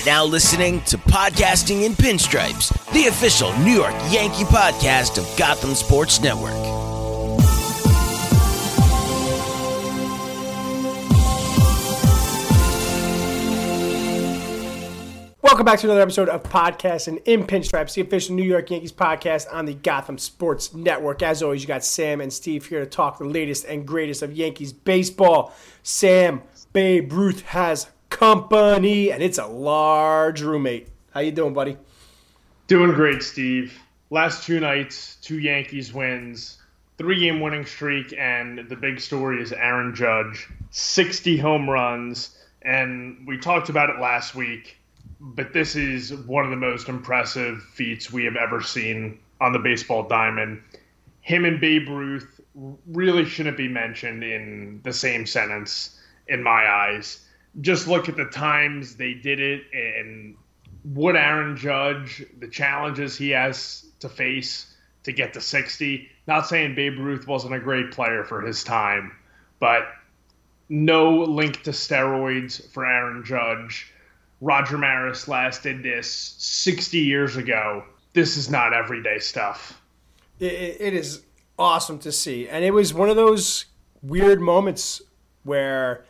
are now listening to Podcasting in Pinstripes, the official New York Yankee podcast of Gotham Sports Network. Welcome back to another episode of Podcasting in Pinstripes, the official New York Yankees podcast on the Gotham Sports Network. As always, you got Sam and Steve here to talk the latest and greatest of Yankees baseball. Sam, Babe Ruth has company, and it's a large roommate. How you doing, buddy? Doing great, Steve. Last two nights, two Yankees wins, three-game winning streak, and the big story is Aaron Judge, 60 home runs, and we talked about it last week but this is one of the most impressive feats we have ever seen on the baseball diamond. Him and Babe Ruth really shouldn't be mentioned in the same sentence, in my eyes. Just look at the times they did it and what Aaron Judge, the challenges he has to face to get to 60. Not saying Babe Ruth wasn't a great player for his time, but no link to steroids for Aaron Judge Roger Maris last did this 60 years ago. This is not everyday stuff. it, it is awesome to see. And it was one of those weird moments where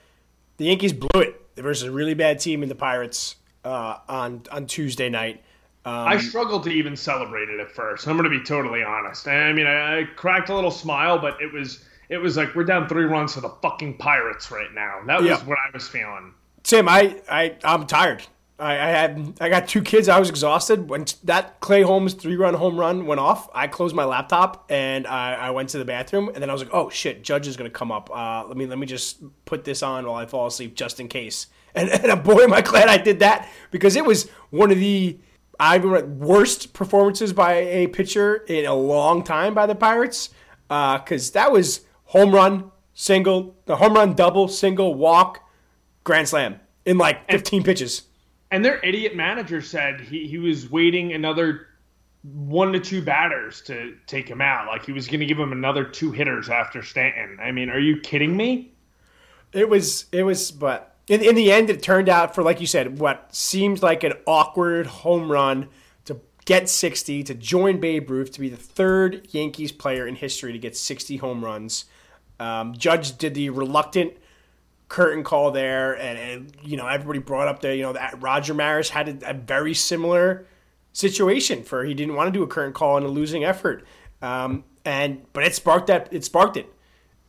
the Yankees blew it versus a really bad team in the Pirates uh, on, on Tuesday night. Um, I struggled to even celebrate it at first. I'm going to be totally honest. I mean, I, I cracked a little smile, but it was it was like we're down three runs to the fucking Pirates right now. That was yeah. what I was feeling. Tim, I, I I'm tired. I, I had I got two kids. I was exhausted when that Clay Holmes three run home run went off. I closed my laptop and I, I went to the bathroom and then I was like, oh shit, Judge is gonna come up. Uh, let me let me just put this on while I fall asleep just in case. And, and boy, am I glad I did that because it was one of the I worst performances by a pitcher in a long time by the Pirates because uh, that was home run, single, the home run, double, single, walk grand slam in like 15 and, pitches. And their idiot manager said he, he was waiting another one to two batters to take him out. Like he was going to give him another two hitters after Stanton. I mean, are you kidding me? It was, it was, but in, in the end, it turned out for, like you said, what seemed like an awkward home run to get 60, to join Babe Ruth, to be the third Yankees player in history to get 60 home runs. Um, Judge did the reluctant curtain call there, and, and you know everybody brought up the you know that Roger Maris had a, a, very similar situation for he didn't want to do a curtain call in a losing effort, um, and but it sparked that it sparked it.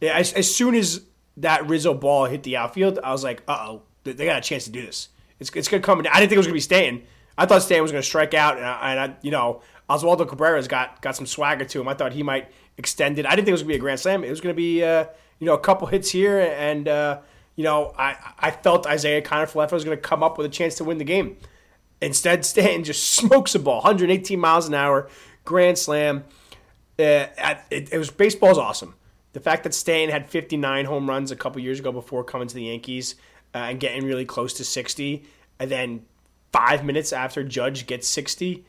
As, as soon as that Rizzo ball hit the outfield, I was like, uh oh, they got a chance to do this. It's it's gonna come. I didn't think it was gonna be Stanton. I thought Stanton was gonna strike out, and I, and I you know Oswaldo Cabrera's got got some swagger to him. I thought he might extend it. I didn't think it was gonna be a grand slam. It was gonna be uh, you know a couple hits here and. Uh, you know, I, I felt Isiah Kiner-Falefa was going to come up with a chance to win the game. Instead, Stanton just smokes a ball, 118 miles an hour, grand slam. Uh, it, it was baseball's awesome. The fact that Stanton had 59 home runs a couple years ago before coming to the Yankees uh, and getting really close to 60, and then five minutes after Judge gets 60,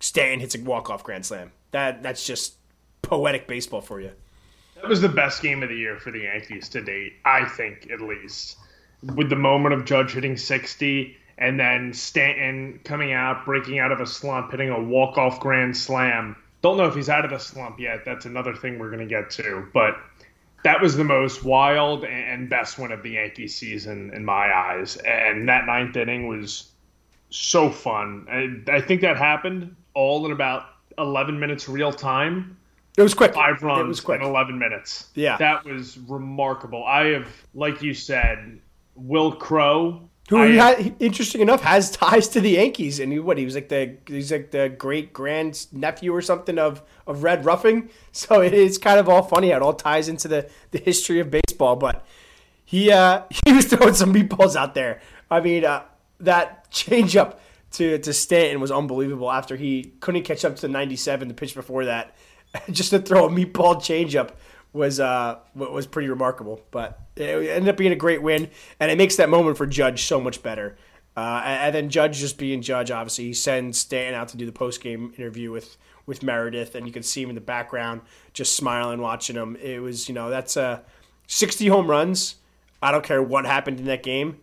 Stanton hits a walk-off grand slam. That that's just poetic baseball for you. That was the best game of the year for the Yankees to date, I think, at least. With the moment of Judge hitting 60 and then Stanton coming out, breaking out of a slump, hitting a walk-off grand slam. Don't know if he's out of the slump yet. That's another thing we're going to get to. But that was the most wild and best win of the Yankee season in my eyes. And that ninth inning was so fun. I, I think that happened all in about 11 minutes real time. It was quick. Five runs it was quick. in 11 minutes. Yeah. That was remarkable. I have, like you said, Wil Crowe. Who, had, interesting enough, has ties to the Yankees, and he, what he was like the he's like the great grand nephew or something of of Red Ruffing. So it is kind of all funny how it all ties into the the history of baseball. But he uh, he was throwing some meatballs out there. I mean, uh, that changeup to to Stanton was unbelievable. After he couldn't catch up to 97, the pitch before that just to throw a meatball changeup was uh was pretty remarkable. But it ended up being a great win, and it makes that moment for Judge so much better. Uh, and, then Judge just being Judge, obviously he sends Stan out to do the post game interview with with Meredith, and you can see him in the background just smiling, watching him. It was you know that's uh 60 home runs. I don't care what happened in that game.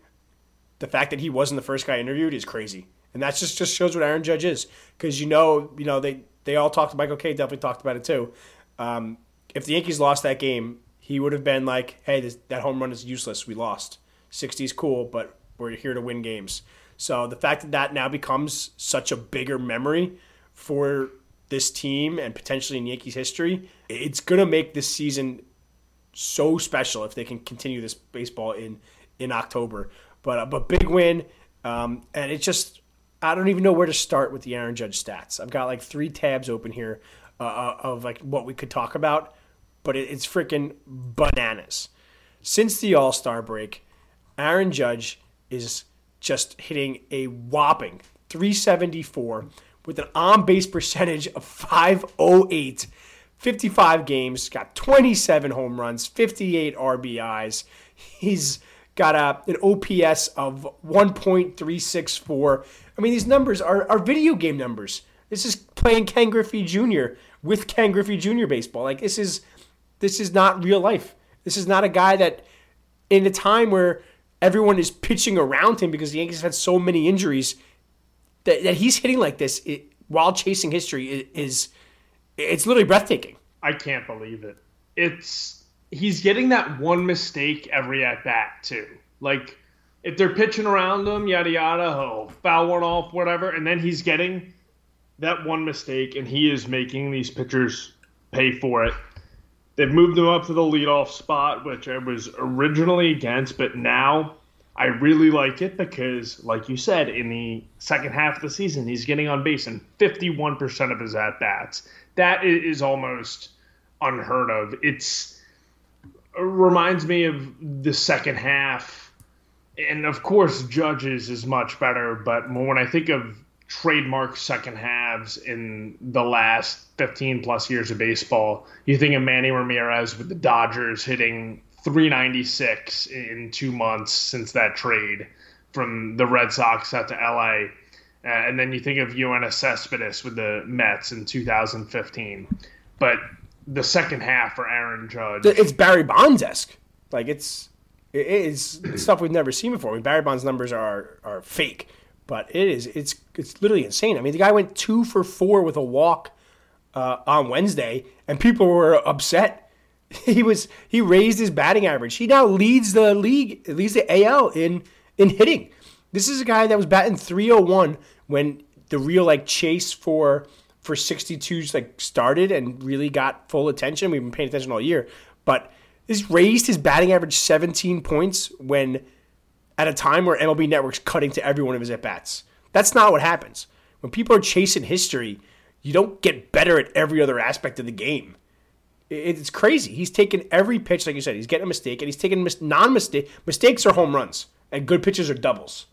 the fact that he wasn't the first guy interviewed is crazy, and that just just shows what Aaron Judge is. Because you know, you know they they all talked. Michael Kay definitely talked about it too. Um, if the Yankees lost that game, he would have been like, "Hey, this, that home run is useless. We lost. 60's cool, but we're here to win games." So the fact that that now becomes such a bigger memory for this team and potentially in Yankees history, it's going to make this season so special if they can continue this baseball in in October. But uh, but big win, um, and it just I don't even know where to start with the Aaron Judge stats. I've got like three tabs open here uh, uh of like what we could talk about, but it, it's freaking bananas. Since the All Star break, Aaron Judge is just hitting a whopping 374 with an on base percentage of 508. 55 games, got 27 home runs, 58 RBIs. He's got a, an OPS of 1.364. I mean, these numbers are, are video game numbers. This is playing Ken Griffey Jr. with Ken Griffey Jr. baseball. Like this is this is not real life. This is not a guy that in a time where everyone is pitching around him because the Yankees had so many injuries that, that he's hitting like this it, while chasing history is, is it's literally breathtaking. I can't believe it. It's he's getting that one mistake every at bat too. Like if they're pitching around him, yada yada, oh, foul one off, whatever, and then he's getting that one mistake, and he is making these pitchers pay for it. They've moved him up to the leadoff spot, which I was originally against, but now I really like it because, like you said, in the second half of the season, he's getting on base in 51% of his at bats. That is almost unheard of. It's it reminds me of the second half, and of course, Judges is much better. But when I think of trademark second halves in the last 15 plus years of baseball, you think of Manny Ramirez with the Dodgers hitting 396 in two months since that trade from the Red Sox out to LA. Uh, and then you think of Yoenis Cespedes with the Mets in 2015. But the second half for Aaron Judge. It's Barry Bonds esque. Like it's it is stuff we've never seen before. I mean, Barry Bonds numbers are are fake, but it is it's it's literally insane. I mean, the guy went two for four with a walk uh, on Wednesday, and people were upset He was he raised his batting average. He now leads the league, leads the AL in in hitting. This is a guy that was batting 301 when the real like chase for for 62s like started and really got full attention. We've been paying attention all year, but he's raised his batting average 17 points when at a time where MLB Network's cutting to every one of his at bats. That's not what happens. When people are chasing history, you don't get better at every other aspect of the game. It's crazy. He's taken every pitch, like you said. He's getting a mistake, and he's taking mis- non-mistake mistakes are home runs, and good pitches are doubles.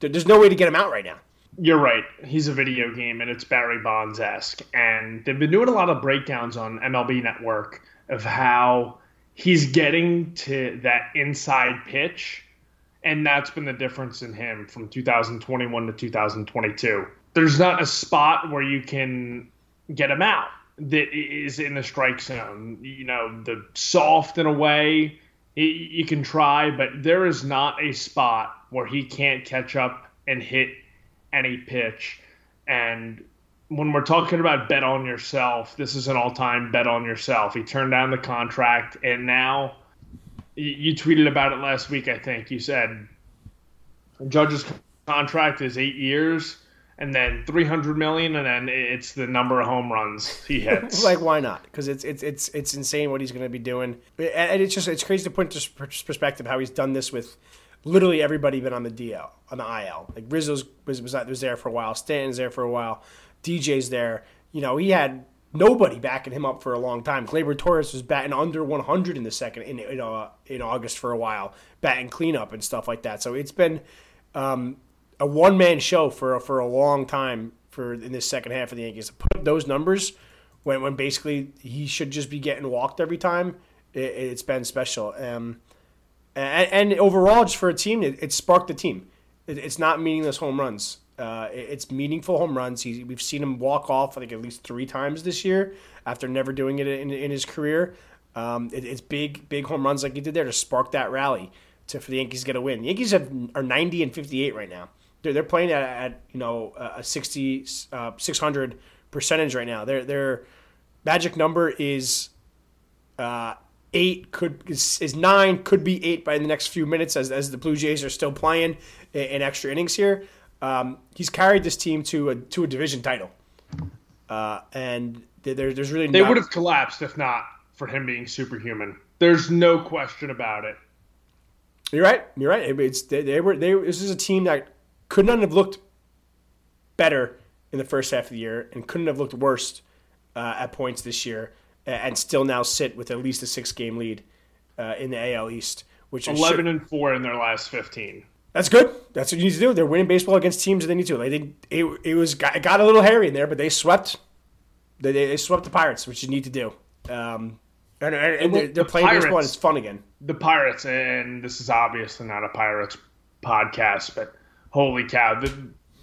There's no way to get him out right now. You're right. He's a video game, and it's Barry Bonds esque. And they've been doing a lot of breakdowns on MLB Network of how he's getting to that inside pitch, and that's been the difference in him from 2021 to 2022. There's not a spot where you can get him out that is in the strike zone. You know, the soft in a way you can try, but there is not a spot where he can't catch up and hit any pitch. And when we're talking about bet on yourself, this is an all-time bet on yourself. He turned down the contract, and now you tweeted about it last week. I think. You said Judge's contract is eight years and then 300 million and then it's the number of home runs he hits. Like why not? Because it's it's it's it's insane what he's going to be doing. And it's just it's crazy to put into perspective how he's done this with literally everybody been on the DL on the IL like Rizzo's was was, was there for a while. Stanton's there for a while DJ's there you know he had nobody backing him up for a long time Gleyber Torres was batting under 100 in the second in in, uh, in August for a while batting cleanup and stuff like that so it's been um, a one man show for for a long time for in this second half of the Yankees. To put those numbers when when basically he should just be getting walked every time, it, has been special. Um, and, and, overall, just for a team, it, it sparked the team. It, it's not meaningless home runs. Uh, it's meaningful home runs. He, we've seen him walk off, I think, at least three times this year after never doing it in, in his career. Um, it's big, big home runs like he did there to spark that rally. to for the Yankees to get a win. The Yankees have are 90 and 58 right now. They're, they're playing at, at you know a 60 uh, 600 percentage right now. Their their magic number is uh, eight could is, is, nine could be eight by the next few minutes as, as the Blue Jays are still playing in, in extra innings here. Um, he's carried this team to a to a division title, uh, and there, there's really they not... would have collapsed if not for him being superhuman. There's no question about it. You're right. You're right. It's they, they were they. This is a team that could not have looked better in the first half of the year and couldn't have looked worse uh, at points this year and still now sit with at least a six game lead uh, in the AL East, which is eleven and four in their last fifteen. That's good. That's what you need to do. They're winning baseball against teams that they need to. They. It, it was it got a little hairy in there, but they swept. They, they swept the Pirates, which you need to do. Um, and, and, and they're, they're, playing Pirates, baseball. and It's fun again. The Pirates, and this is obviously not a Pirates podcast, but holy cow! The,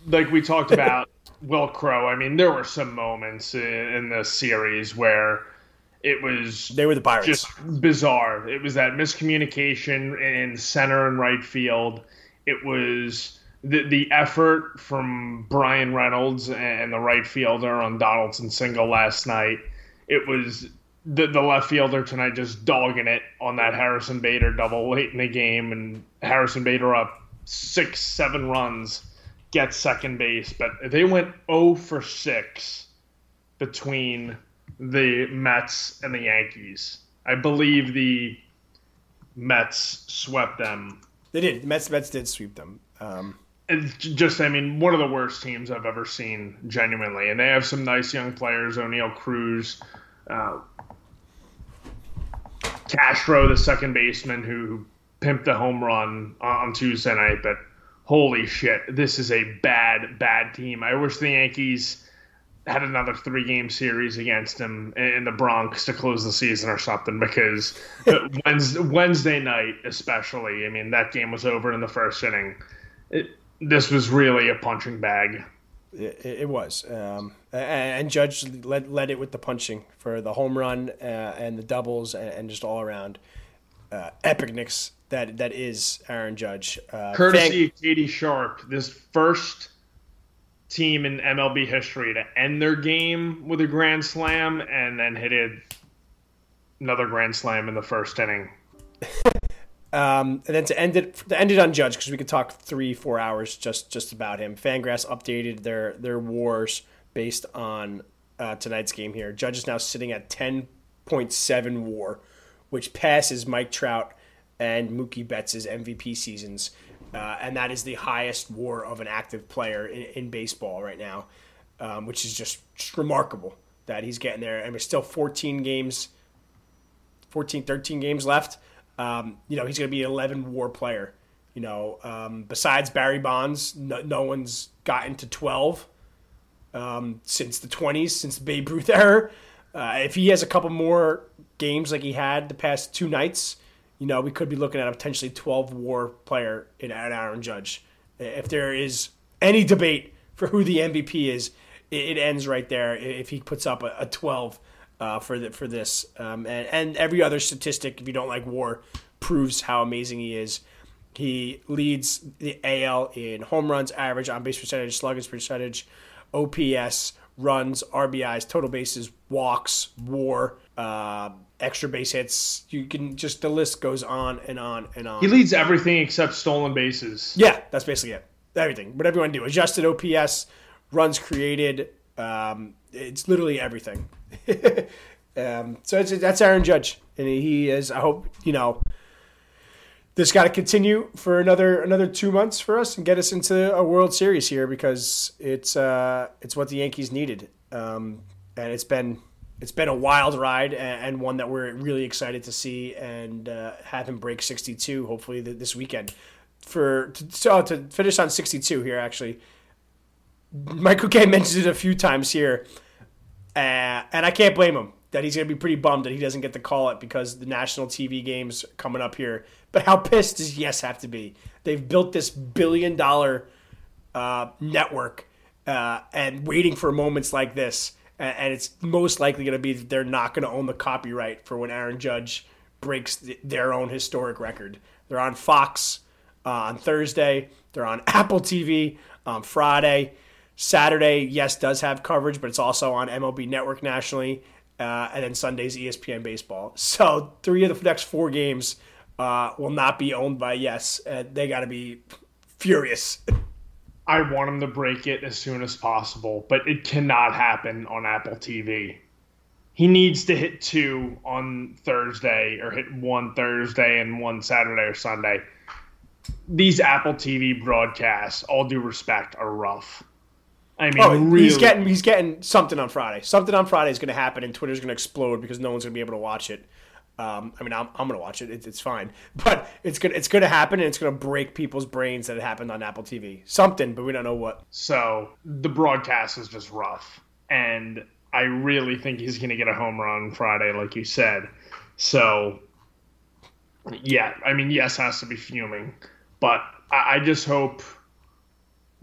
like we talked about, Wil Crowe. I mean, there were some moments in, in the series where it was they were the Pirates. Just bizarre. It was that miscommunication in center and right field. It was the the effort from Bryan Reynolds and the right fielder on Donaldson single last night. It was the the left fielder tonight just dogging it on that Harrison Bader double late in the game, and Harrison Bader up six seven runs, gets second base, but they went 0 for six between the Mets and the Yankees. I believe the Mets swept them. They did. The Mets Mets did sweep them. Um, just, I mean, one of the worst teams I've ever seen, genuinely. And they have some nice young players: Oneil Cruz, uh, Castro, the second baseman, who pimped a home run on Tuesday night. But holy shit, this is a bad, bad team. I wish the Yankees had another three game series against him in the Bronx to close the season or something because Wednesday, Wednesday night, especially, I mean, that game was over in the first inning. It, this was really a punching bag. It, it was. Um, and Judge led, led it with the punching for the home run uh, and the doubles and, and just all around uh, epicness that, that is Aaron Judge. Uh, Courtesy of Katie Sharp, this first team in MLB history to end their game with a grand slam and then hit it another grand slam in the first inning. um, and then to end it, to end it on Judge because we could talk three, four hours just just about him. Fangraphs updated their their WARs based on uh, tonight's game here. Judge is now sitting at ten point seven WAR, which passes Mike Trout and Mookie Betts' MVP seasons uh, and that is the highest WAR of an active player in, in baseball right now, um, which is just, remarkable that he's getting there. And there's still 14 games, 14, 13 games left. Um, you know, he's going to be an 11 WAR player. You know, um, besides Barry Bonds, no, no, one's gotten to 12 um, since the 20s, since the Babe Ruth era. Uh, if he has a couple more games like he had the past two nights, you know, we could be looking at a potentially 12 war player in Aaron Judge. If there is any debate for who the MVP is, it, ends right there if he puts up a, 12 uh, for the, for this. Um, and, and every other statistic, if you don't like war, proves how amazing he is. He leads the AL in home runs, average, on base percentage, sluggage percentage, OPS, runs, RBIs, total bases, walks, WAR, uh, extra base hits. You can just the list goes on and on and on. He leads everything except stolen bases. Yeah, that's basically it. Everything, whatever you want to do. Adjusted OPS, runs created. Um, it's literally everything. um, so that's Aaron Judge, and he is. I hope you know. This got to continue for another another two months for us and get us into a World Series here because it's uh, it's what the Yankees needed, um, and it's been it's been a wild ride and one that we're really excited to see and uh, have him break 62 hopefully this weekend. For to, uh, to finish on 62 here, actually, Michael Kay mentioned it a few times here, uh, and I can't blame him that he's going to be pretty bummed that he doesn't get to call it because the national TV games coming up here. But how pissed does Yes have to be? They've built this billion dollar uh, network uh, and waiting for moments like this and it's most likely going to be that they're not going to own the copyright for when Aaron Judge breaks their own historic record. They're on Fox uh, on Thursday. They're on Apple TV on Friday. Saturday, yes, does have coverage, but it's also on MLB Network nationally. Uh, and then Sunday's ESPN Baseball. So three of the next four games uh, will not be owned by Yes. They got to be furious. I want them to break it as soon as possible, but it cannot happen on Apple TV. He needs to hit two on Thursday or hit one Thursday and one Saturday or Sunday. These Apple TV broadcasts, all due respect, are rough. I mean, oh, really, he's getting he's getting something on Friday. Something on Friday is going to happen, and Twitter's going to explode because no one's going to be able to watch it. Um, I mean, I'm, I'm to watch it. It's, it's fine, but it's gonna it's to happen, and it's to break people's brains that it happened on Apple TV. Something, but we don't know what. So the broadcast is just rough, and I really think he's to get a home run Friday, like you said. So, yeah, I mean, yes, has to be fuming, but I, I just hope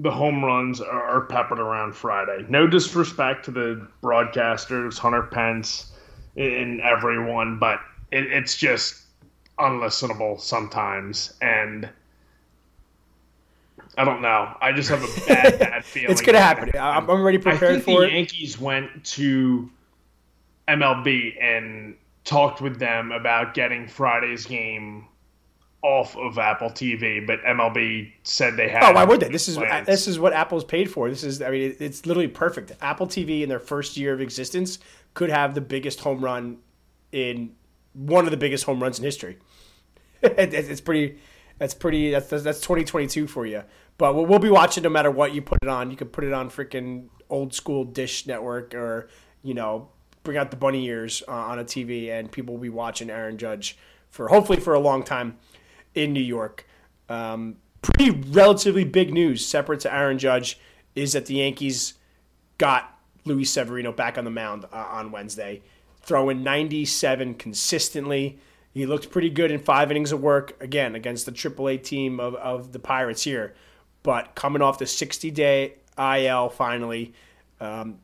the home runs are, are peppered around Friday. No disrespect to the broadcasters, Hunter Pence, and everyone, but it, it's just unlistenable sometimes, and. I don't know. I just have a bad, bad feeling. it's gonna happen. I'm already prepared I think for the it. Yankees went to MLB and talked with them about getting Friday's game off of Apple TV, but MLB said they had. Oh, why would they? This is plans. this is what Apple's paid for. This is, I mean, it's literally perfect. Apple TV in their first year of existence could have the biggest home run in one of the biggest home runs in history. it, it's pretty. That's pretty. That's that's 2022 for you. But we'll, we'll be watching no matter what you put it on. You could put it on freaking old school Dish Network or you know bring out the bunny ears uh, on a TV, and people will be watching Aaron Judge for hopefully for a long time in New York. Um, pretty relatively big news, separate to Aaron Judge, is that the Yankees got Luis Severino back on the mound uh, on Wednesday, throwing 97 consistently. He looked pretty good in five innings of work, again, against the AAA team of, of the Pirates here. But coming off the 60 day IL finally, um,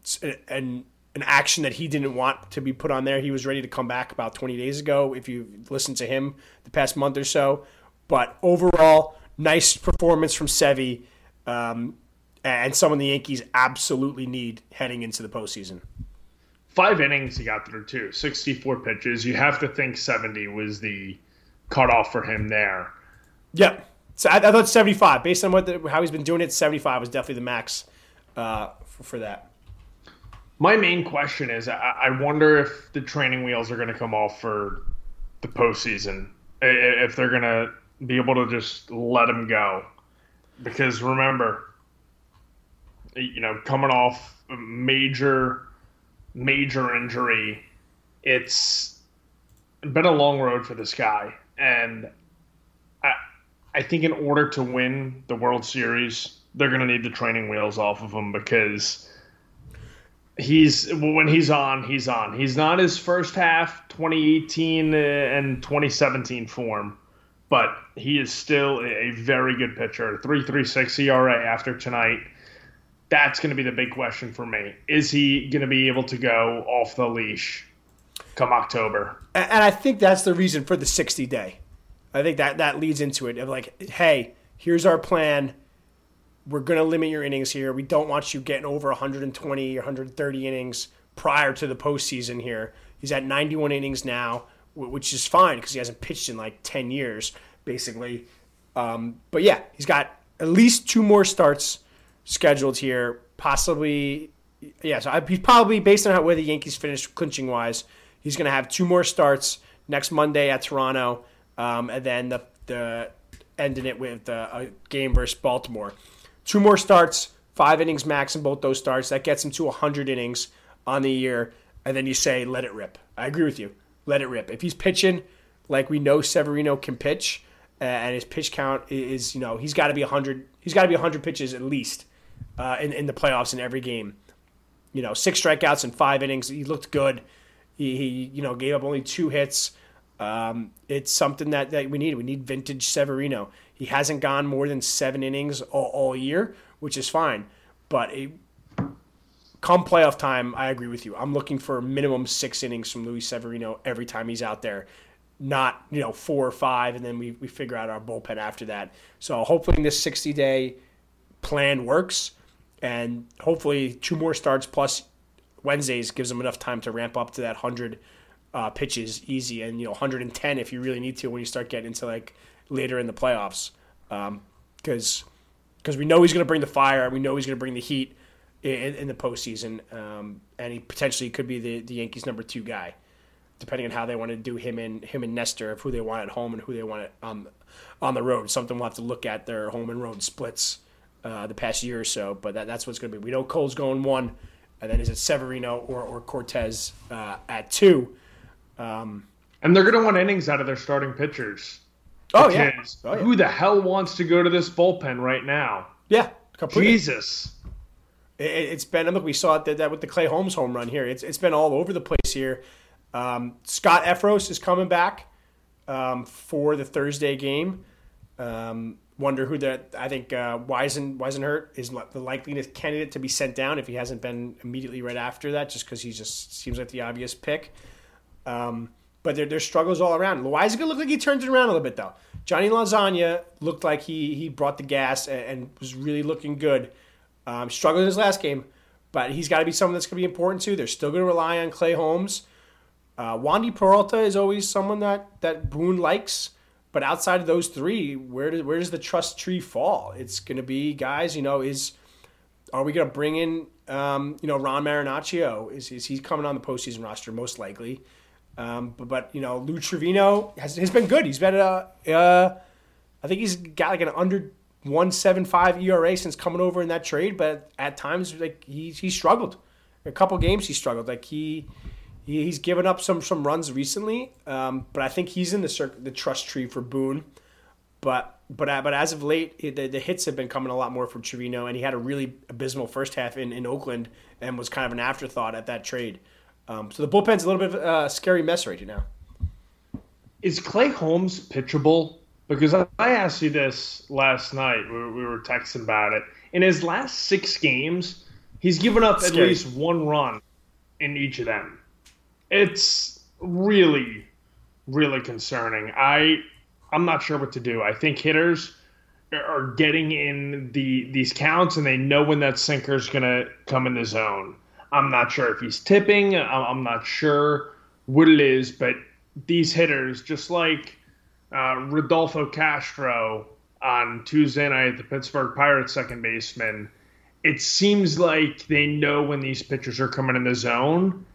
and an action that he didn't want to be put on there. He was ready to come back about 20 days ago, if you listened to him the past month or so. But overall, nice performance from Sevy, um, and someone the Yankees absolutely need heading into the postseason. Five innings he got through too, 64 pitches. You have to think 70 was the cutoff for him there. Yep. So I, I thought 75, based on what the, how he's been doing it, 75 was definitely the max uh, for, for that. My main question is I, I wonder if the training wheels are going to come off for the postseason. If they're going to be able to just let him go. Because remember, you know, coming off a major, major injury, it's been a long road for this guy. And I, I think in order to win the World Series, they're going to need the training wheels off of him because he's when he's on, he's on. He's not his first half 2018 and 2017 form, but he is still a very good pitcher. 3.36 ERA after tonight. That's going to be the big question for me. Is he going to be able to go off the leash come October? And I think that's the reason for the 60 day. I think that that leads into it of like, hey, here's our plan. We're going to limit your innings here. We don't want you getting over 120 or 130 innings prior to the postseason here. He's at 91 innings now, which is fine because he hasn't pitched in like 10 years, basically. Um, but yeah, he's got at least two more starts scheduled here. Possibly, yeah. So I, he's probably based on how where the Yankees finished clinching wise, he's going to have two more starts next Monday at Toronto, um, and then the the ending it with uh, a game versus Baltimore. Two more starts, five innings max in both those starts. That gets him to 100 innings on the year, and then you say let it rip. I agree with you. Let it rip. If he's pitching like we know Severino can pitch, and his pitch count is, you know, he's got to be 100. He's got to be 100 pitches at least uh, in in the playoffs in every game. You know, six strikeouts in five innings. He looked good. He, he you know gave up only two hits. Um, it's something that, that we need. We need vintage Severino. He hasn't gone more than seven innings all, all year, which is fine. But it, come playoff time, I agree with you. I'm looking for minimum six innings from Luis Severino every time he's out there. not you know four or five, and then we, we figure out our bullpen after that. So hopefully this 60 day plan works, and hopefully two more starts plus Wednesdays gives them enough time to ramp up to that hundred uh, pitches easy, and you know 110 if you really need to when you start getting into like later in the playoffs, because um, because we know he's going to bring the fire, we know he's going to bring the heat in, in the postseason, um, and he potentially could be the, the Yankees' number two guy depending on how they want to do him and him and Nestor of who they want at home and who they want on on the road. Something we'll have to look at their home and road splits uh, the past year or so. But that, that's what's going to be. We know Cole's going one, and then is it Severino or or Cortes uh, at two? Um, and they're going to want innings out of their starting pitchers. Oh yeah. oh yeah. Who the hell wants to go to this bullpen right now? Yeah, completely. Jesus. It, has been, look, we saw it that, that with the Clay Holmes home run here. It's it's been all over the place here. Um, Scott Effross is coming back um, for the Thursday game. Um, wonder who that. I think uh, Weisen Whisenhurt is the likeliest candidate to be sent down if he hasn't been immediately right after that, just because he just seems like the obvious pick. Um, but there, there's struggles all around. Loaisiga looked like he turned it around a little bit though. Johnny Lasagna looked like he he brought the gas and, and was really looking good. Um, struggled in his last game, but he's got to be someone that's going to be important too. They're still going to rely on Clay Holmes. Uh, Wandy Peralta is always someone that, that Boone likes. But outside of those three, where does where does the trust tree fall? It's going to be guys. You know, is are we going to bring in um, you know Ron Marinaccio? Is, is he coming on the postseason roster? Most likely. Um, but, but you know Lou Trivino has, has been good. He's been a uh, I think he's got like an under one seven five ERA since coming over in that trade. But at times like he he struggled. A couple games he struggled. Like he he's given up some some runs recently, um, but I think he's in the cir- the trust tree for Boone. But but uh, but as of late, the, the hits have been coming a lot more from Trivino, and he had a really abysmal first half in, in Oakland and was kind of an afterthought at that trade. Um, so the bullpen's a little bit of a scary mess right now. Is Clay Holmes pitchable? Because I asked you this last night. We, we were texting about it. In his last six games, he's given up at least one run in each of them it's really, really concerning. I I'm not sure what to do. I think hitters are getting in the these counts and they know when that sinker is going to come in the zone. I'm not sure if he's tipping. I'm not sure what it is, but these hitters, just like uh, Rodolfo Castro on Tuesday night, the Pittsburgh Pirates second baseman, it seems like they know when these pitchers are coming in the zone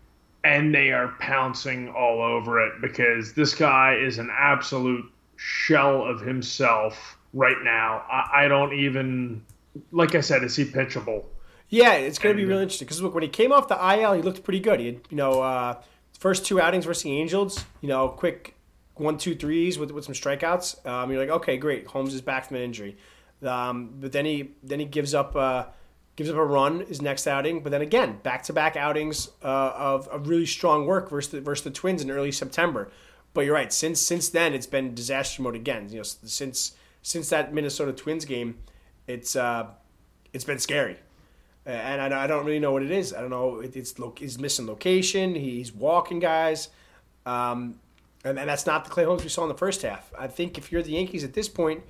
and they are pouncing all over it because this guy is an absolute shell of himself right now. I, I don't even, like I said, is he pitchable? Yeah, it's going to be really interesting because look, when he came off the IL, he looked pretty good. He had, you know, uh, first two outings versus the Angels, you know, quick one, two, threes with with some strikeouts. Um, you're like, okay, great, Holmes is back from an injury. Um, but then he then he gives up. Uh, gives up a run his next outing, but then again, back to back outings uh, of, of really strong work versus the, versus the Twins in early September. But you're right. Since since then, it's been disaster mode again. You know, since since that Minnesota Twins game, it's uh, it's been scary, and I, I don't really know what it is. I don't know. It, it's he's missing location. He's walking guys, um, and, and that's not the Clay Holmes we saw in the first half. I think if you're the Yankees at this point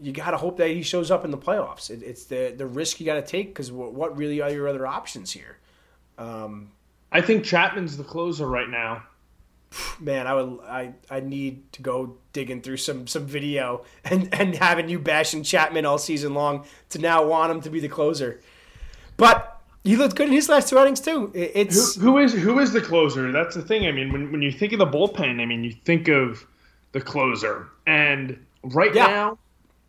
you got to hope that he shows up in the playoffs. It, it's the the risk you got to take because what, what, really are your other options here? Um, I think Chapman's the closer right now. Man, I would I I need to go digging through some some video and and having you bashing Chapman all season long to now want him to be the closer. But he looked good in his last two outings too. It's who, who is who is the closer? That's the thing. I mean, when when you think of the bullpen, I mean, you think of the closer, and right yeah. now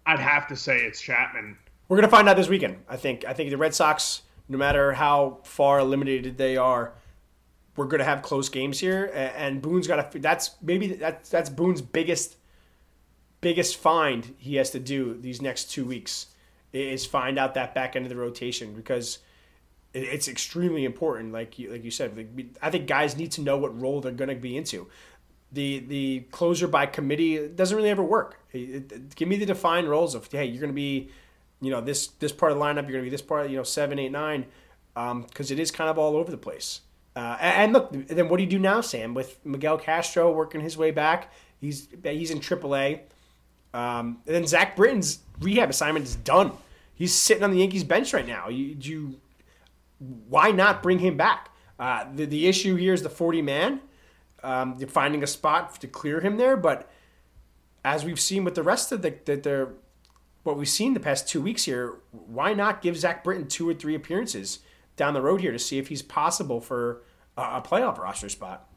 I'd have to say it's Chapman. We're gonna find out this weekend. I think. I think the Red Sox, no matter how far eliminated they are, we're gonna have close games here. And Boone's got to. That's maybe that's that's Boone's biggest biggest find he has to do these next two weeks is find out that back end of the rotation because it's extremely important. Like you, like you said, I think guys need to know what role they're going to be into the the closer by committee doesn't really ever work. Give me the defined roles of hey, you're going to be, you know, this this part of the lineup. You're going to be this part. You know, seven, eight, nine, because um, it is kind of all over the place. Uh, and, and, look, then what do you do now, Sam? With Miguel Castro working his way back, He's he's in AAA. Um, and then Zach Britton's rehab assignment is done. He's sitting on the Yankees bench right now. You, you why not bring him back? Uh, the, the issue here is the 40 man. Um, finding a spot to clear him there, but as we've seen with the rest of the, the, the what we've seen the past two weeks here, why not give Zach Britton two or three appearances down the road here to see if he's possible for a, playoff roster spot?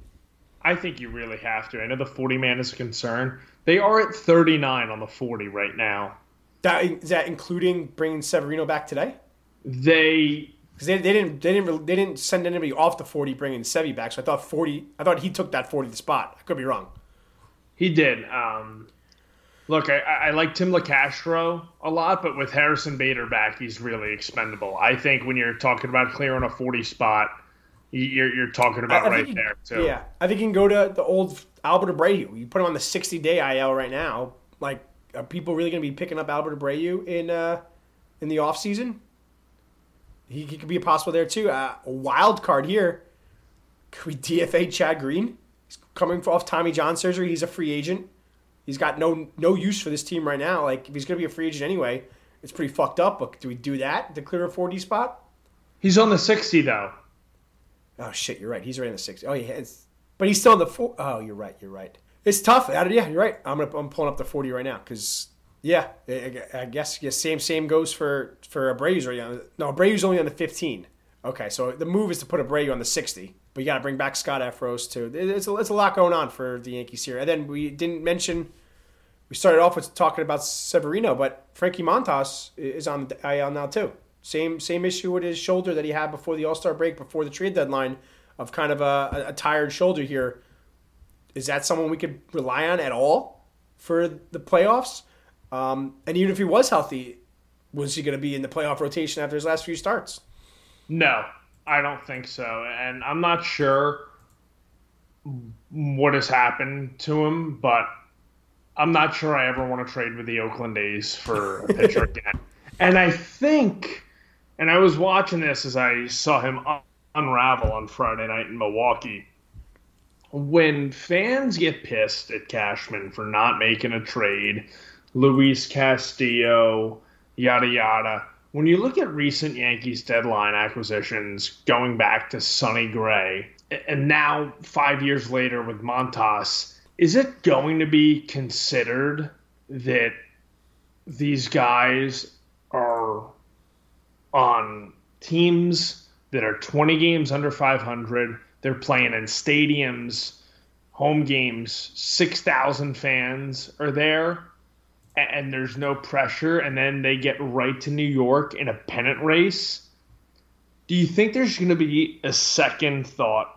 I think you really have to. I know the 40 man is a concern. They are at 39 on the 40 right now. That is that including bringing Severino back today? They because they, they didn't they didn't they didn't send anybody off the 40 bringing Sevy back. So I thought 40 I thought he took that 40 spot. I could be wrong. He did. Um, look, I, I like Tim Locastro a lot, but with Harrison Bader back, he's really expendable. I think when you're talking about clearing a 40 spot, you're, you're talking about I, I right you, there too. Yeah, I think you can go to the old Albert Abreu. You put him on the 60 day IL right now. Like, are people really going to be picking up Albert Abreu in uh, in the off season? He, he could be a possible there too. Uh, a wild card here. Could we DFA Chad Green? He's coming off Tommy John surgery. He's a free agent. He's got no no use for this team right now. Like if he's going to be a free agent anyway, it's pretty fucked up. But do we do that to clear a 40 spot? He's on the 60 though. Oh shit, you're right. He's right in the 60. Oh yeah, but he's still in the four. Oh, you're right. You're right. It's tough. Yeah, you're right. I'm gonna I'm pulling up the 40 right now because yeah, I guess yeah, same same goes for for Abreu's right now. No, Abreu's only on the 15. Okay, so the move is to put Abreu on the 60, but you got to bring back Scott Effross too. It's a, it's a lot going on for the Yankees here. And then we didn't mention. We started off with talking about Severino, but Frankie Montas is on the IL now too. Same same issue with his shoulder that he had before the All Star break, before the trade deadline, of kind of a, a tired shoulder here. Is that someone we could rely on at all for the playoffs? Um, and even if he was healthy, was he going to be in the playoff rotation after his last few starts? No, I don't think so. And I'm not sure what has happened to him, but I'm not sure I ever want to trade with the Oakland A's for a pitcher again. And I think, and I was watching this as I saw him unravel on Friday night in Milwaukee. When fans get pissed at Cashman for not making a trade, Luis Castillo, yada yada. When you look at recent Yankees deadline acquisitions going back to Sonny Gray, and now five years later with Montas, is it going to be considered that these guys are on teams that are 20 games under 500? They're playing in stadiums, home games, 6,000 fans are there and there's no pressure, and then they get right to New York in a pennant race, do you think there's going to be a second thought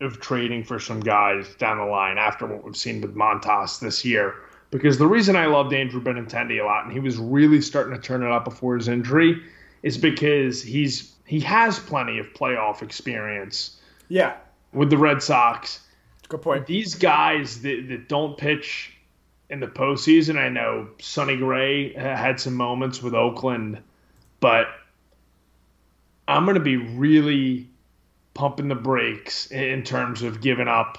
of trading for some guys down the line after what we've seen with Montas this year? Because the reason I loved Andrew Benintendi a lot, and he was really starting to turn it up before his injury, is because he's he has plenty of playoff experience. Yeah, with the Red Sox. Good point. These guys that, that don't pitch in the postseason. I know Sonny Gray had some moments with Oakland, but I'm going to be really pumping the brakes in terms of giving up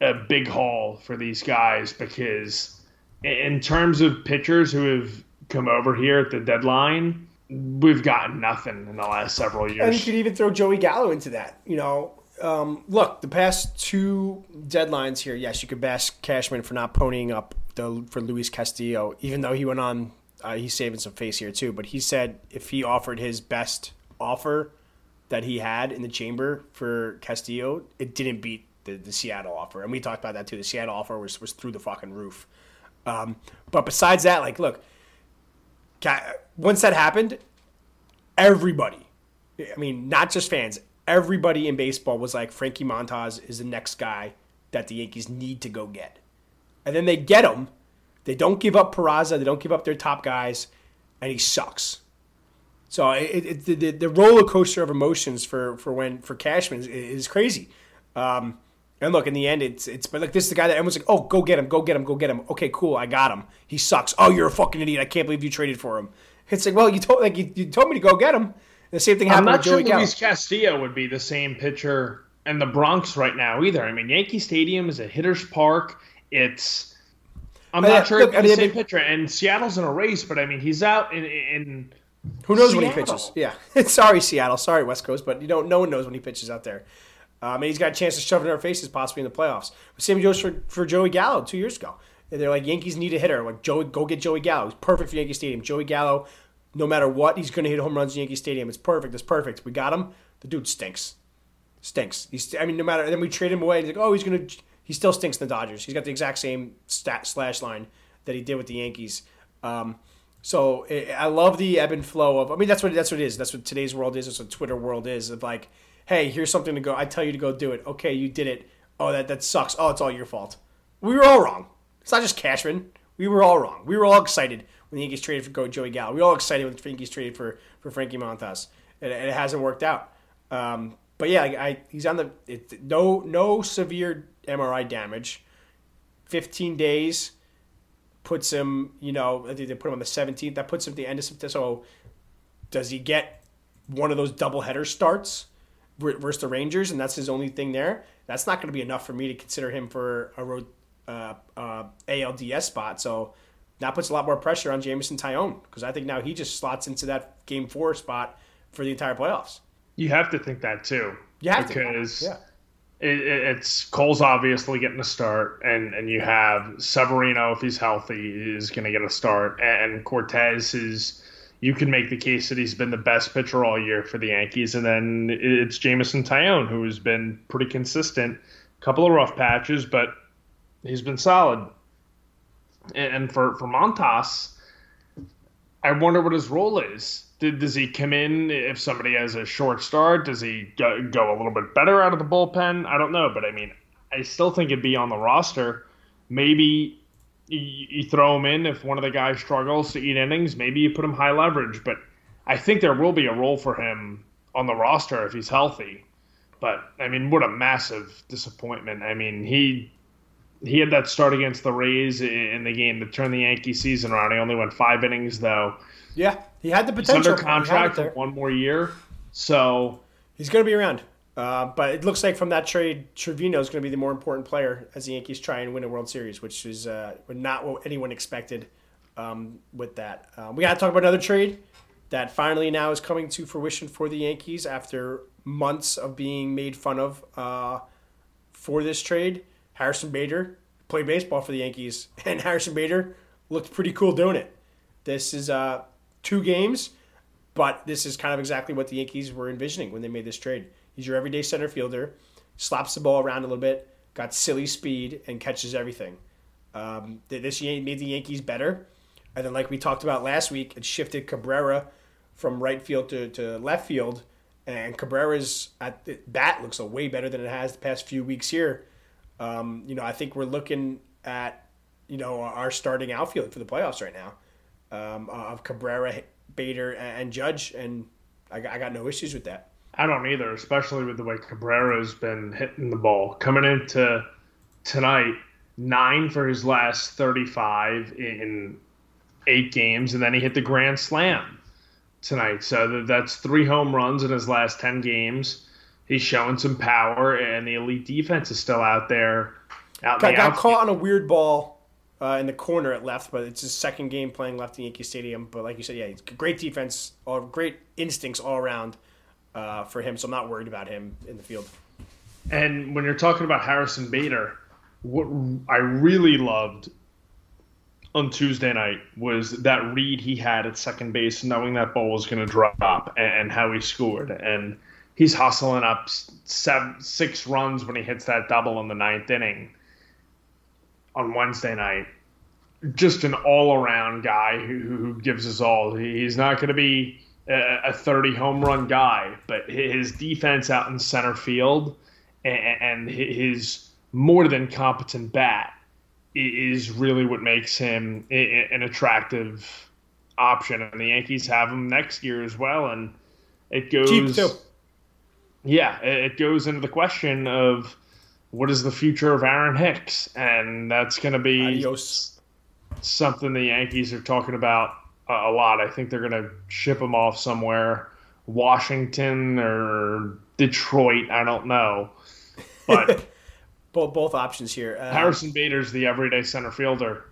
a big haul for these guys because in terms of pitchers who have come over here at the deadline, we've gotten nothing in the last several years. And you could even throw Joey Gallo into that. You know, um, look, the past two deadlines here, yes, you could bash Cashman for not ponying up the, for Luis Castillo, even though he went on, uh, he's saving some face here too. But he said if he offered his best offer that he had in the chamber for Castillo, it didn't beat the, the Seattle offer. And we talked about that too. The Seattle offer was, was through the fucking roof. Um, but besides that, like, look, once that happened, everybody, I mean, not just fans, everybody in baseball was like Frankie Montas is the next guy that the Yankees need to go get. And then they get him. They don't give up Peraza. They don't give up their top guys, and he sucks. So it, it, the, the roller coaster of emotions for, for when for Cashman is, is crazy. Um, and look, in the end, it's it's but like this is the guy that everyone's like, oh, go get him, go get him, go get him. Okay, cool, I got him. He sucks. Oh, you're a fucking idiot. I can't believe you traded for him. It's like, well, you told like you, you told me to go get him. The same thing happened I'm not sure Joey Luis Castillo would be the same pitcher in the Bronx right now either. I mean, Yankee Stadium is a hitter's park, it's. I'm not yeah, sure look, the same pitcher, and Seattle's in a race, but I mean he's out in in Who knows when he pitches? Yeah. sorry, Seattle. Sorry, West Coast, but you don't. No one knows when he pitches out there. Um, and he's got a chance to shove it in our faces, possibly in the playoffs. But same goes for, for Joey Gallo two years ago. And they're like Yankees need a hitter. Like Joey, go get Joey Gallo. He's perfect for Yankee Stadium. Joey Gallo, no matter what, he's going to hit home runs in Yankee Stadium. It's perfect. It's perfect. We got him. The dude stinks. Stinks. He's. I mean, no matter. Then we trade him away. He's like, oh, he's going to. He still stinks in the Dodgers. He's got the exact same stat slash line that he did with the Yankees. Um, so I I love the ebb and flow of. I mean, that's what that's what it is. That's what today's world is. That's what Twitter world is. Of like, hey, here's something to go. I tell you to go do it. Okay, you did it. Oh, that that sucks. Oh, it's all your fault. We were all wrong. It's not just Cashman. We were all wrong. We were all excited when the Yankees traded for Go Joey Gallo. We were all excited when the Yankees traded for for Frankie Montas. And it, hasn't worked out. Um, but yeah, I, I, he's on the it, no no severe MRI damage. 15 days puts him, you know, I think they put him on the 17th. That puts him at the end of September. So does he get one of those double header starts versus the Rangers, and that's his only thing there? That's not going to be enough for me to consider him for a road uh, uh, ALDS spot. So that puts a lot more pressure on Jameson Taillon because I think now he just slots into that game four spot for the entire playoffs. You have to think that too. You have to. because Yeah. it, it- it's Cole's obviously getting a start, and and you have Severino if he's healthy is going to get a start, and Cortes is. You can make the case that he's been the best pitcher all year for the Yankees, and then it's Jameson Taillon who has been pretty consistent. A couple of rough patches, but he's been solid. And, for for Montas, I wonder what his role is. Did, does he come in if somebody has a short start? Does he go, go a little bit better out of the bullpen? I don't know, but I mean, I still think it'd be on the roster. Maybe you, you throw him in if one of the guys struggles to eat innings. Maybe you put him high leverage, but I think there will be a role for him on the roster if he's healthy. But I mean, what a massive disappointment! I mean, he he had that start against the Rays in the game to turn the Yankee season around. He only went five innings though. Yeah, he had the He's potential. under He had it contract for one more year. So He's going to be around. Uh, but it looks like from that trade, Trevino is going to be the more important player as the Yankees try and win a World Series, which is uh, not what anyone expected um, with that. Uh, we got to talk about another trade that finally now is coming to fruition for the Yankees after months of being made fun of uh, for this trade. Harrison Bader played baseball for the Yankees, and Harrison Bader looked pretty cool doing it. This is uh, two games, but this is kind of exactly what the Yankees were envisioning when they made this trade. He's your everyday center fielder, slaps the ball around a little bit, got silly speed, and catches everything. Um, this made the Yankees better. And then, like we talked about last week, it shifted Cabrera from right field to, to left field. And Cabrera's at the bat looks way better than it has the past few weeks here. Um, you know, I think we're looking at, you know, our starting outfield for the playoffs right now um, of Cabrera, Bader, and Judge. And I I got no issues with that. I don't either, especially with the way Cabrera's been hitting the ball. Coming into tonight, nine for his last 35 in eight games, and then he hit the grand slam tonight. So that's three home runs in his last 10 games. He's showing some power, and the elite defense is still out there. Out Got, the got outfield. caught on a weird ball uh, in the corner at left, but it's his second game playing left in Yankee Stadium. But like you said, yeah, he's great defense, all great instincts all around uh, for him. So I'm not worried about him in the field. And when you're talking about Harrison Bader, what I really loved on Tuesday night was that read he had at second base, knowing that ball was going to drop, and, and how he scored. And he's hustling up seven, six runs when he hits that double in the ninth inning on Wednesday night. Just an all-around guy who, who gives us all. He's not going to be a, a 30 home run guy, but his defense out in center field and, and his more than competent bat is really what makes him an attractive option. And the Yankees have him next year as well, and it goes. Yeah, it goes into the question of what is the future of Aaron Hicks, and that's going to be Adios. something the Yankees are talking about a lot. I think they're going to ship him off somewhere, Washington or Detroit. I don't know, but both both options here. Uh, Harrison Bader's the everyday center fielder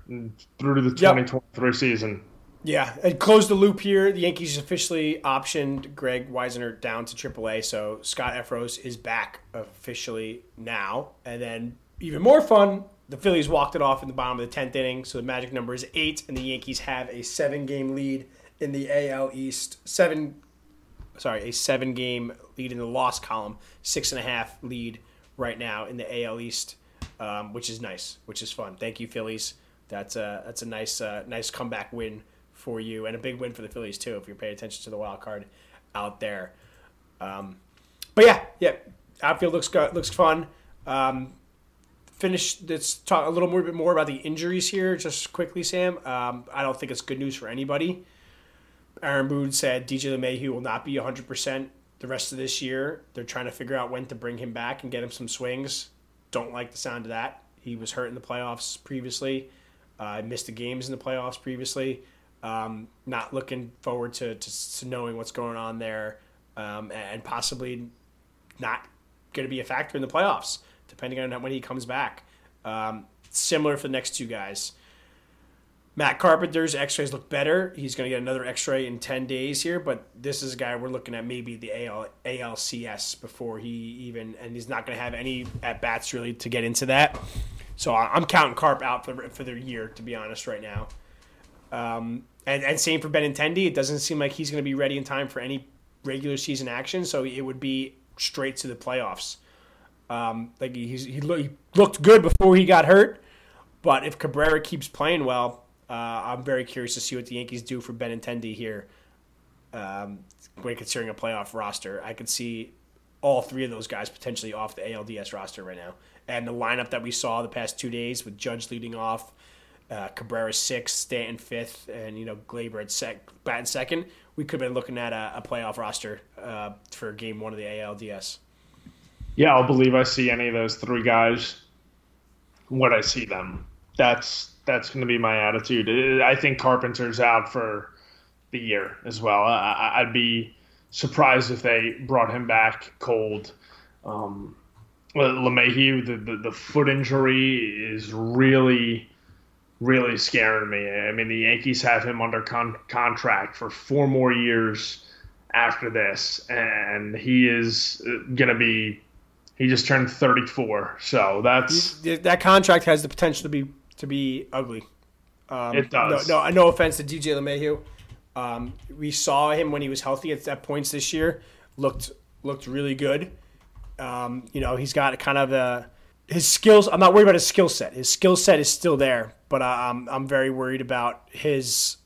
through the 2023 season. Yeah, and close the loop here. The Yankees officially optioned Greg Weissert down to AAA, so Scott Effross is back officially now. And then even more fun, the Phillies walked it off in the bottom of the tenth inning, so the magic number is eight, and the Yankees have a seven-game lead in the AL East. Seven, sorry, a seven-game lead in the loss column. Six and a half lead right now in the AL East, um, which is nice, which is fun. Thank you, Phillies. That's a that's a nice uh, nice comeback win for you and a big win for the Phillies too if you're paying attention to the wild card out there. Um, but yeah, yeah, outfield looks good, looks fun. Um, finish. Let's talk a little more bit more about the injuries here, just quickly, Sam. Um, I don't think it's good news for anybody. Aaron Boone said DJ LeMahieu will not be 100% the rest of this year. They're trying to figure out when to bring him back and get him some swings. Don't like the sound of that. He was hurt in the playoffs previously. Uh, missed the games in the playoffs previously. Um, not looking forward to, to, to, knowing what's going on there um, and possibly not going to be a factor in the playoffs, depending on when he comes back. Um, similar for the next two guys. Matt Carpenter's x rays look better. He's going to get another x ray in 10 days here, but this is a guy we're looking at maybe the AL, ALCS before he even, and he's not going to have any at bats really to get into that. So I'm counting Carp out for, for the year, to be honest, right now. Um, and, and same for Benintendi. It doesn't seem like he's going to be ready in time for any regular season action, so it would be straight to the playoffs. Um, like he's, he, lo- he looked good before he got hurt, but if Cabrera keeps playing well, uh, I'm very curious to see what the Yankees do for Benintendi here. Um, when considering a playoff roster, I could see all three of those guys potentially off the ALDS roster right now. And the lineup that we saw the past two days with Judge leading off, uh, Cabrera sixth, Stanton fifth, and you know Gleyber at sec, second, we could have been looking at a, a playoff roster uh, for Game One of the ALDS. Yeah, I'll believe I see any of those three guys when I see them. That's that's going to be my attitude. I think Carpenter's out for the year as well. I, would be surprised if they brought him back cold. Um, LeMahieu, the, the, the foot injury is really really scaring me. I mean, the Yankees have him under con- contract for four more years after this, and he is going to be. He just turned 34, so that's that contract has the potential to be to be ugly. Um, it does. No, no, no offense to DJ LeMahieu. Um, we saw him when he was healthy at, at points this year. looked looked really good. Um, you know, he's got kind of a his skills. I'm not worried about his skill set. His skill set is still there, but I'm I'm very worried about his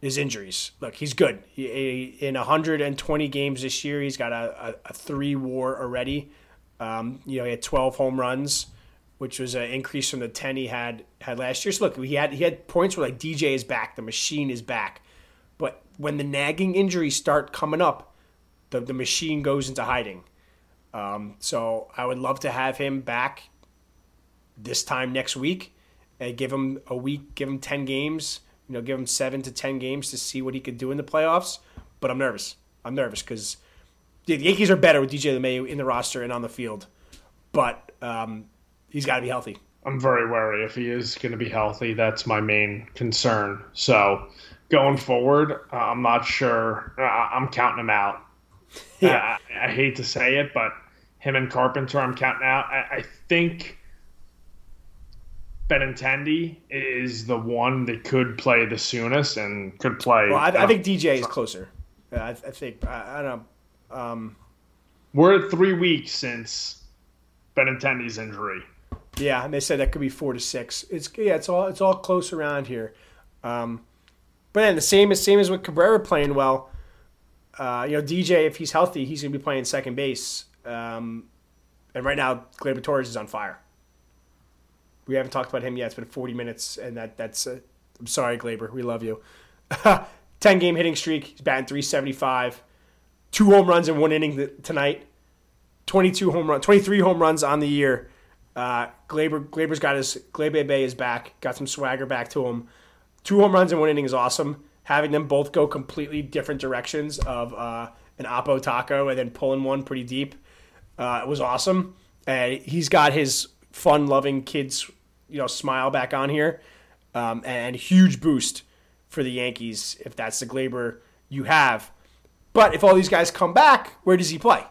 his injuries. Look, he's good. He, in 120 games this year, he's got a, a, a three WAR already. Um, you know, he had 12 home runs, which was an increase from the 10 he had had last year. So look, he had he had points where like DJ is back, the machine is back, but when the nagging injuries start coming up, the the machine goes into hiding. Um, so I would love to have him back this time next week and give him a week, give him 10 games, you know, give him seven to 10 games to see what he could do in the playoffs. But I'm nervous. I'm nervous because the Yankees are better with DJ LeMahieu in the roster and on the field, but um, he's got to be healthy. I'm very wary if he is going to be healthy. That's my main concern. So going forward, uh, I'm not sure. Uh, I'm counting him out. Yeah. I, I, hate to say it, but him and Carpenter, I'm counting out. I, I think Benintendi is the one that could play the soonest and could play. Well, I, I think DJ is closer. I, I think I, I, don't know. Um, We're at three weeks since Benintendi's injury. Yeah, and they said that could be four to six. It's yeah, it's all it's all close around here. Um, but then the same as same as with Cabrera playing well. Uh, you know, DJ, if he's healthy, he's going to be playing second base. Um, and right now, Gleyber Torres is on fire. We haven't talked about him yet. It's been 40 minutes, and that that's. Uh, I'm sorry, Gleyber. We love you. 10 game hitting streak. He's batting 375. Two home runs in one inning tonight. 22 home run, 23 home runs on the year. Uh, Gleyber, Gleyber's got his Gleyber Bay is back. Got some swagger back to him. Two home runs in one inning is awesome. Having them both go completely different directions of uh, an Oppo taco and then pulling one pretty deep uh, was awesome. And he's got his fun-loving kids, you know, smile back on here, um, and huge boost for the Yankees if that's the Gleyber you have. But if all these guys come back, where does he play?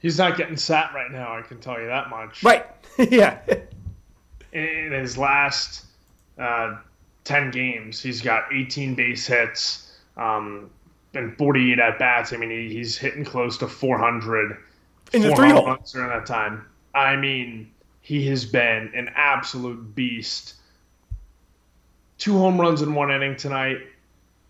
He's not getting sat right now. I can tell you that much. Right. yeah. In his last uh, ten games, he's got 18 base hits um, and 48 at bats. I mean, he, he's hitting close to 400 in the three hole during that time. I mean, he has been an absolute beast. Two home runs in one inning tonight.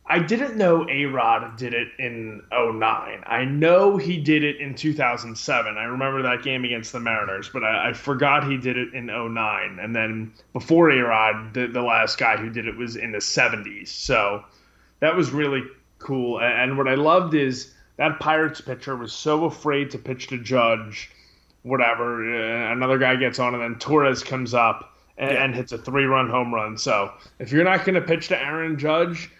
I didn't know A Rod did it in 09. I know he did it in 2007. I remember that game against the Mariners, but I, I forgot he did it in 09. And then before A Rod, the, the last guy who did it was in the 70s. So that was really cool. And what I loved is that Pirates pitcher was so afraid to pitch to Judge, whatever. Uh, another guy gets on, and then Torres comes up and, yeah. and hits a three run home run. So if you're not going to pitch to Aaron Judge,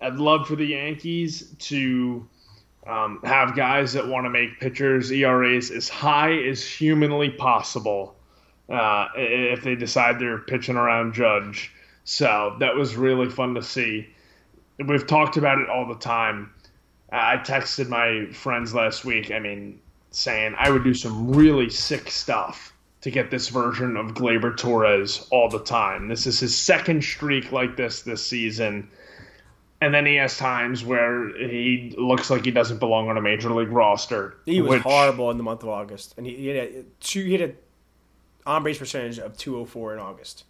I'd love for the Yankees to um, have guys that want to make pitchers' ERAs as high as humanly possible uh, if they decide they're pitching around Judge. So that was really fun to see. We've talked about it all the time. I texted my friends last week. I mean, saying I would do some really sick stuff to get this version of Gleyber Torres all the time. This is his second streak like this this season and then he has times where he looks like he doesn't belong on a major league roster. He was which, horrible in the month of August, and he, he had a two, he had a on base percentage of two hundred four in August.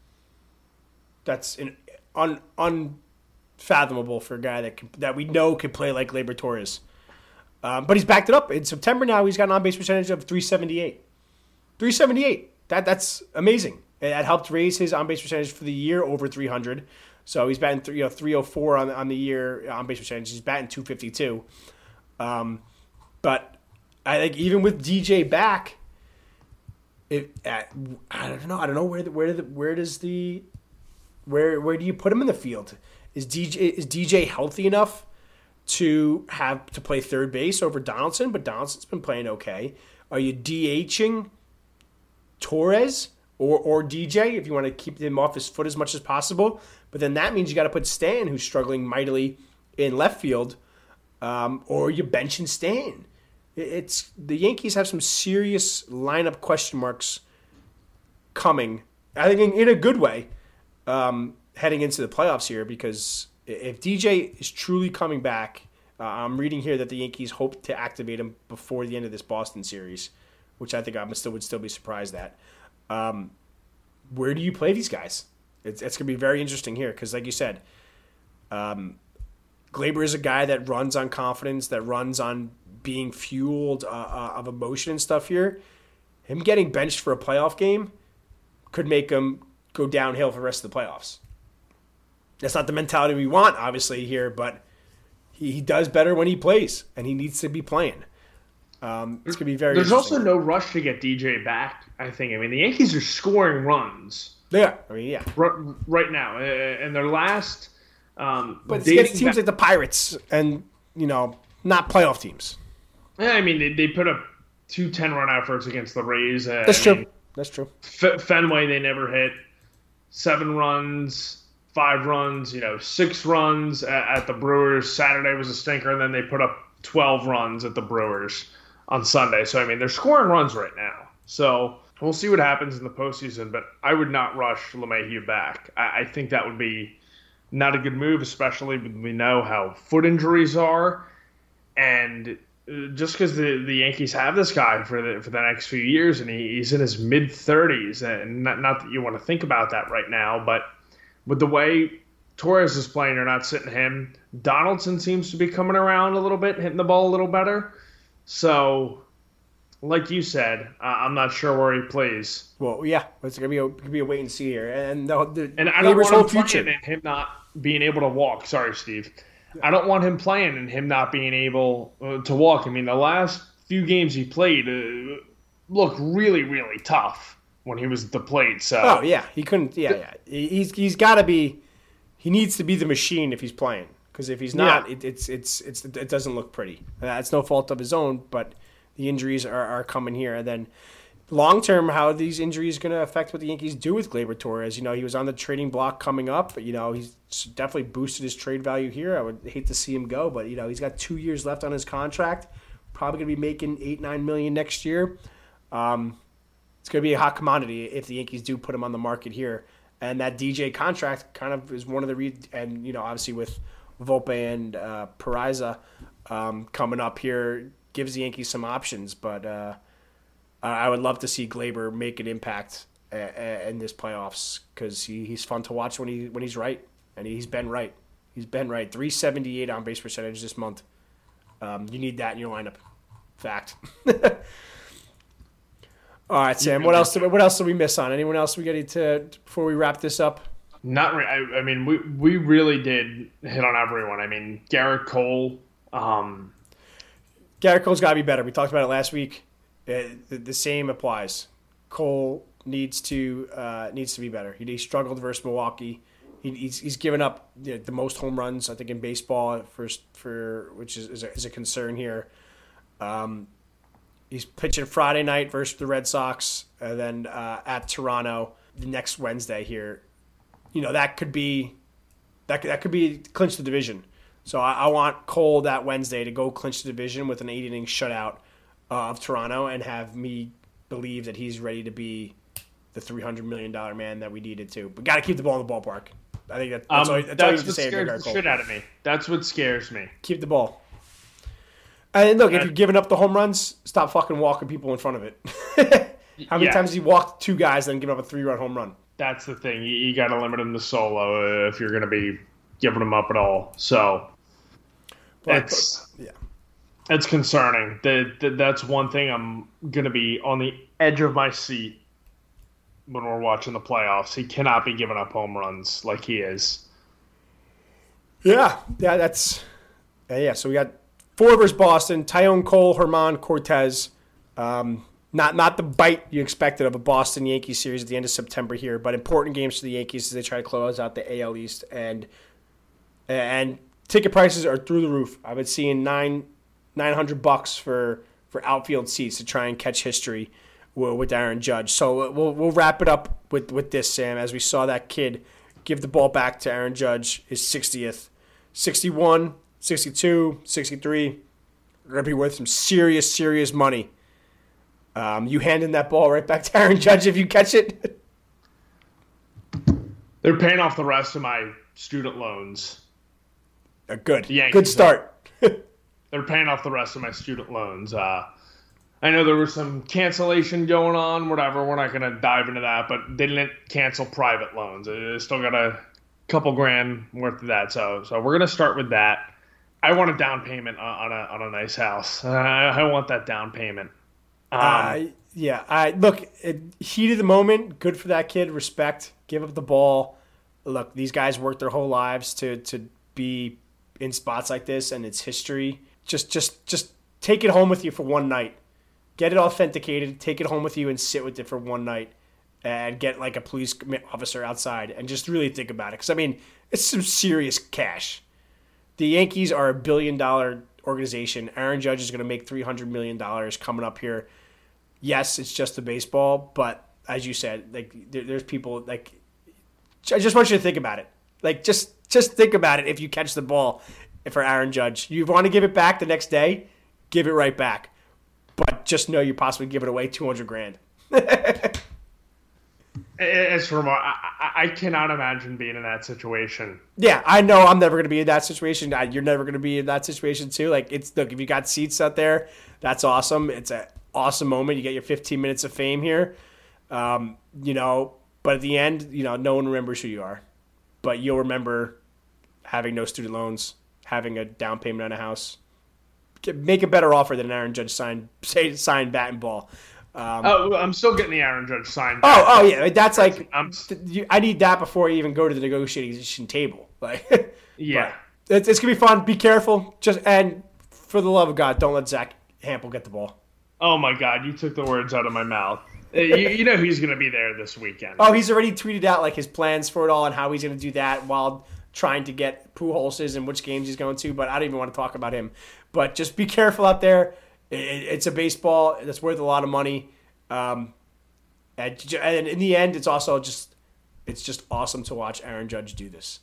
That's an un, unfathomable for a guy that can, that we know could play like Gleyber Torres. Um, but he's backed it up in September. Now he's got an on base percentage of three seventy eight. Three seventy eight. That that's amazing. That helped raise his on base percentage for the year over three hundred. So he's batting three, you know, 304 on, on the year on base percentage. He's batting 252. Um, but I think even with DJ back, it, I don't know. I don't know where the, where the, where does the where where do you put him in the field? Is DJ is DJ healthy enough to have to play third base over Donaldson? But Donaldson's been playing okay. Are you DHing Torres or or DJ if you want to keep him off his foot as much as possible? But then that means you got to put Stan, who's struggling mightily in left field, um, or you bench benching Stan. It's the Yankees have some serious lineup question marks coming. I think in, in a good way, um, heading into the playoffs here because if DJ is truly coming back, uh, I'm reading here that the Yankees hope to activate him before the end of this Boston series, which I think I still would still be surprised at. Um, where do you play these guys? It's, it's going to be very interesting here because, like you said, um, Gleyber is a guy that runs on confidence, that runs on being fueled uh, uh, of emotion and stuff here. Him getting benched for a playoff game could make him go downhill for the rest of the playoffs. That's not the mentality we want, obviously, here, but he, he does better when he plays, and he needs to be playing. Um, it's going to be very There's also no rush to get DJ back, I think. I mean, the Yankees are scoring runs yeah, I mean, yeah. Right, right now, and their last. Um, but it's teams back, like the Pirates and you know not playoff teams. Yeah, I mean they, they put up two 10 run efforts against the Rays. That's I true. Mean, That's true. F- Fenway they never hit seven runs, five runs, you know, six runs at, at the Brewers. Saturday was a stinker, and then they put up twelve runs at the Brewers on Sunday. So I mean they're scoring runs right now. So We'll see what happens in the postseason, but I would not rush LeMahieu back. I, I think that would be not a good move, especially when we know how foot injuries are, and uh, just because the, the Yankees have this guy for the for the next few years, and he, he's in his mid thirties, and not not that you want to think about that right now, but with the way Torres is playing, you're not sitting him. Donaldson seems to be coming around a little bit, hitting the ball a little better. So like you said, uh, I'm not sure where he plays. Well, yeah, it's gonna be a, gonna be a wait and see here, and the, the and I don't want him future. playing and him not being able to walk. Sorry, Steve. Yeah. I don't want him playing and him not being able uh, to walk. I mean, the last few games he played uh, looked really, really tough when he was at the plate. So, oh yeah, he couldn't. Yeah, yeah. He's he's got to be. He needs to be the machine if he's playing. Because if he's not, yeah. it, it's it's it's it doesn't look pretty. That's no fault of his own, but the injuries are, are coming here. And then long term, how these injuries going to affect what the Yankees do with Gleyber Torres. You know, he was on the trading block coming up. But, you know, he's definitely boosted his trade value here. I would hate to see him go, but you know, he's got two years left on his contract. Probably going to be making eight nine million next year. Um, it's going to be a hot commodity if the Yankees do put him on the market here. And that DJ contract kind of is one of the re- and you know obviously with Volpe and uh, um, coming up here gives the Yankees some options. But uh, I would love to see Gleyber make an impact uh, uh, in this playoffs because he, he's fun to watch when he when he's right, and he's been right. He's been right. Three seventy eight on base percentage this month. Um, you need that in your lineup. Fact. All right, Sam. What else? Did, what else did we miss on? Anyone else we got to before we wrap this up? Not. Re- I, I, mean, we we really did hit on everyone. I mean, Gerrit Cole. Um, Gerrit Cole's got to be better. We talked about it last week. Uh, the, the, same applies. Cole needs to uh, needs to be better. He, he struggled versus Milwaukee. He, he's, he's given up you know, the most home runs I think in baseball for for which is, is, a, is a concern here. Um, he's pitching Friday night versus the Red Sox, and then uh, at Toronto the next Wednesday here. You know that could be that that could be clinch the division. So I, I want Cole that Wednesday to go clinch the division with an eight inning shutout uh, of Toronto and have me believe that he's ready to be the three hundred million dollar man that we needed to. But got to keep the ball in the ballpark. I think that, that's, um, all, that's, that's all you have to say. Scares the shit out of me. That's what scares me. Keep the ball. And look, if you're giving up the home runs, stop fucking walking people in front of it. How many yeah. times he walked two guys and given up a three run home run? That's the thing. You, you got to limit him to solo if you're going to be giving him up at all. So that's yeah, it's concerning. That, that that's one thing I'm going to be on the edge of my seat when we're watching the playoffs. He cannot be giving up home runs like he is. Yeah, yeah, that's yeah. So we got Four versus Boston, Taillon Cole, Germán Cortes. Um, not not the bite you expected of a Boston Yankees series at the end of September here, but important games for the Yankees as they try to close out the AL East and and ticket prices are through the roof. I've been seeing nine nine hundred bucks for for outfield seats to try and catch history with Aaron Judge. So we'll we'll wrap it up with with this Sam as we saw that kid give the ball back to Aaron Judge his 60th 61 62, 63 are going to be worth some serious, serious money. Um, you handing that ball right back to Aaron Judge if you catch it. They're paying off the rest of my student loans. Uh, good. Good start. they're paying off the rest of my student loans. Uh, I know there was some cancellation going on, whatever. We're not going to dive into that, but they didn't cancel private loans. They still got a couple grand worth of that. So, so we're going to start with that. I want a down payment on a on a nice house. I, I want that down payment. Um, uh, yeah, I look it, heat of the moment. Good for that kid. Respect. Give up the ball. Look, these guys worked their whole lives to to be in spots like this, and it's history. Just just just take it home with you for one night. Get it authenticated. Take it home with you and sit with it for one night, and get like a police officer outside and just really think about it. Because I mean, it's some serious cash the Yankees are a billion dollar organization. Aaron Judge is going to make three hundred million dollars coming up here. Yes, it's just the baseball, but as you said, like there, there's people like I just want you to think about it. Like just just think about it. If you catch the ball for Aaron Judge, you want to give it back the next day, give it right back. But just know you possibly give it away two hundred grand. As for more, I, I, cannot imagine being in that situation. Yeah, I know I'm never going to be in that situation. You're never going to be in that situation too. Like it's look, if you got seats out there, that's awesome. It's an awesome moment. You get your 15 minutes of fame here. Um, you know, but at the end, you know, no one remembers who you are, but you'll remember having no student loans, having a down payment on a house. Make a better offer than an Aaron Judge signed, signed bat and ball. Um, oh, I'm still getting the Aaron Judge sign. Oh, oh yeah, that's like I'm, I need that before I even go to the negotiation table. Like, yeah, it's, it's, gonna be fun. Be careful, just and for the love of God, don't let Zach Hample get the ball. Oh my God, you took the words out of my mouth. Uh, you, you, know he's gonna be there this weekend. Oh, he's already tweeted out like his plans for it all and how he's gonna do that while trying to get Pujols and which games he's going to. But I don't even want to talk about him. But just be careful out there. It, it's a baseball that's worth a lot of money. Um, And, and in the end, it's also just it's just awesome to watch Aaron Judge do this.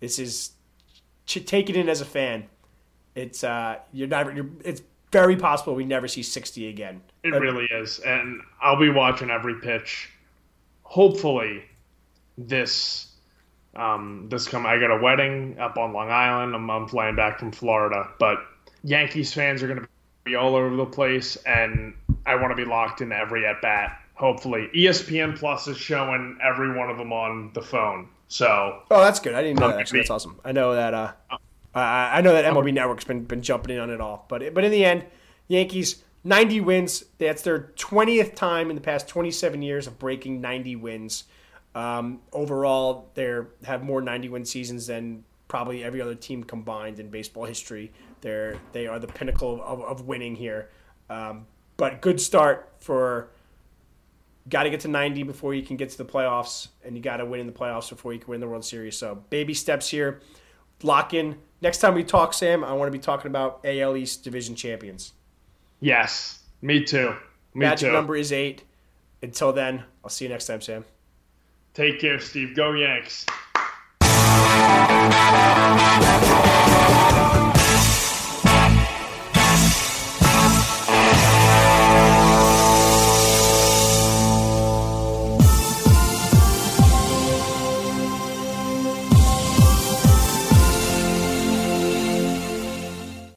This is take it in as a fan. It's uh, you're never. You're, it's very possible we never see 60 again. It really is, and I'll be watching every pitch. Hopefully, this um, this come. I got a wedding up on Long Island. I'm, I'm flying back from Florida, but Yankees fans are going to be all over the place, and I want to be locked in every at bat. Hopefully, ESPN Plus is showing every one of them on the phone. So, oh, that's good. I didn't know that. Actually, that's awesome. I know that. Uh, I know that MLB Network's been been jumping in on it all, but but in the end, Yankees 90 wins. That's their 20th time in the past 27 years of breaking 90 wins. Um, overall, they have more 90 win seasons than probably every other team combined in baseball history. They're they are the pinnacle of, of winning here. Um, but good start for. Got to get to 90 before you can get to the playoffs, and you got to win in the playoffs before you can win the World Series. So baby steps here. Lock in. Next time we talk, Sam, I want to be talking about AL East division champions. Yes, me too. Me Magic too. number is eight. Until then, I'll see you next time, Sam. Take care, Steve. Go Yanks.